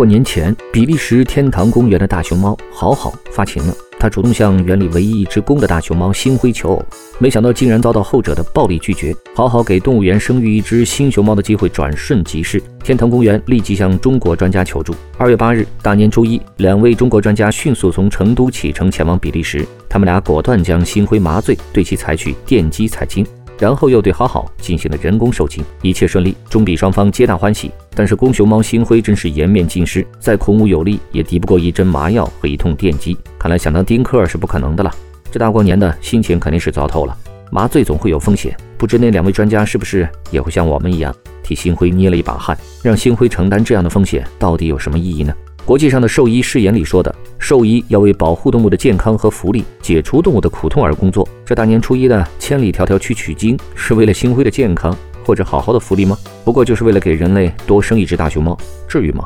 过年前，比利时天堂公园的大熊猫好好发情了。它主动向园里唯一一只公的大熊猫星辉求偶，没想到竟然遭到后者的暴力拒绝。好好给动物园生育一只新熊猫的机会转瞬即逝，天堂公园立即向中国专家求助。二月八日，大年初一，两位中国专家迅速从成都启程前往比利时，他们俩果断将星辉麻醉，对其采取电击采精。然后又对好好进行了人工受精，一切顺利，中比双方皆大欢喜。但是公熊猫星辉真是颜面尽失，再孔武有力也敌不过一针麻药和一通电击。看来想当丁克是不可能的了。这大过年的心情肯定是糟透了。麻醉总会有风险，不知那两位专家是不是也会像我们一样替星辉捏了一把汗，让星辉承担这样的风险，到底有什么意义呢？国际上的兽医誓言里说的，兽医要为保护动物的健康和福利，解除动物的苦痛而工作。这大年初一的千里迢迢去取经，是为了星辉的健康或者好好的福利吗？不过就是为了给人类多生一只大熊猫，至于吗？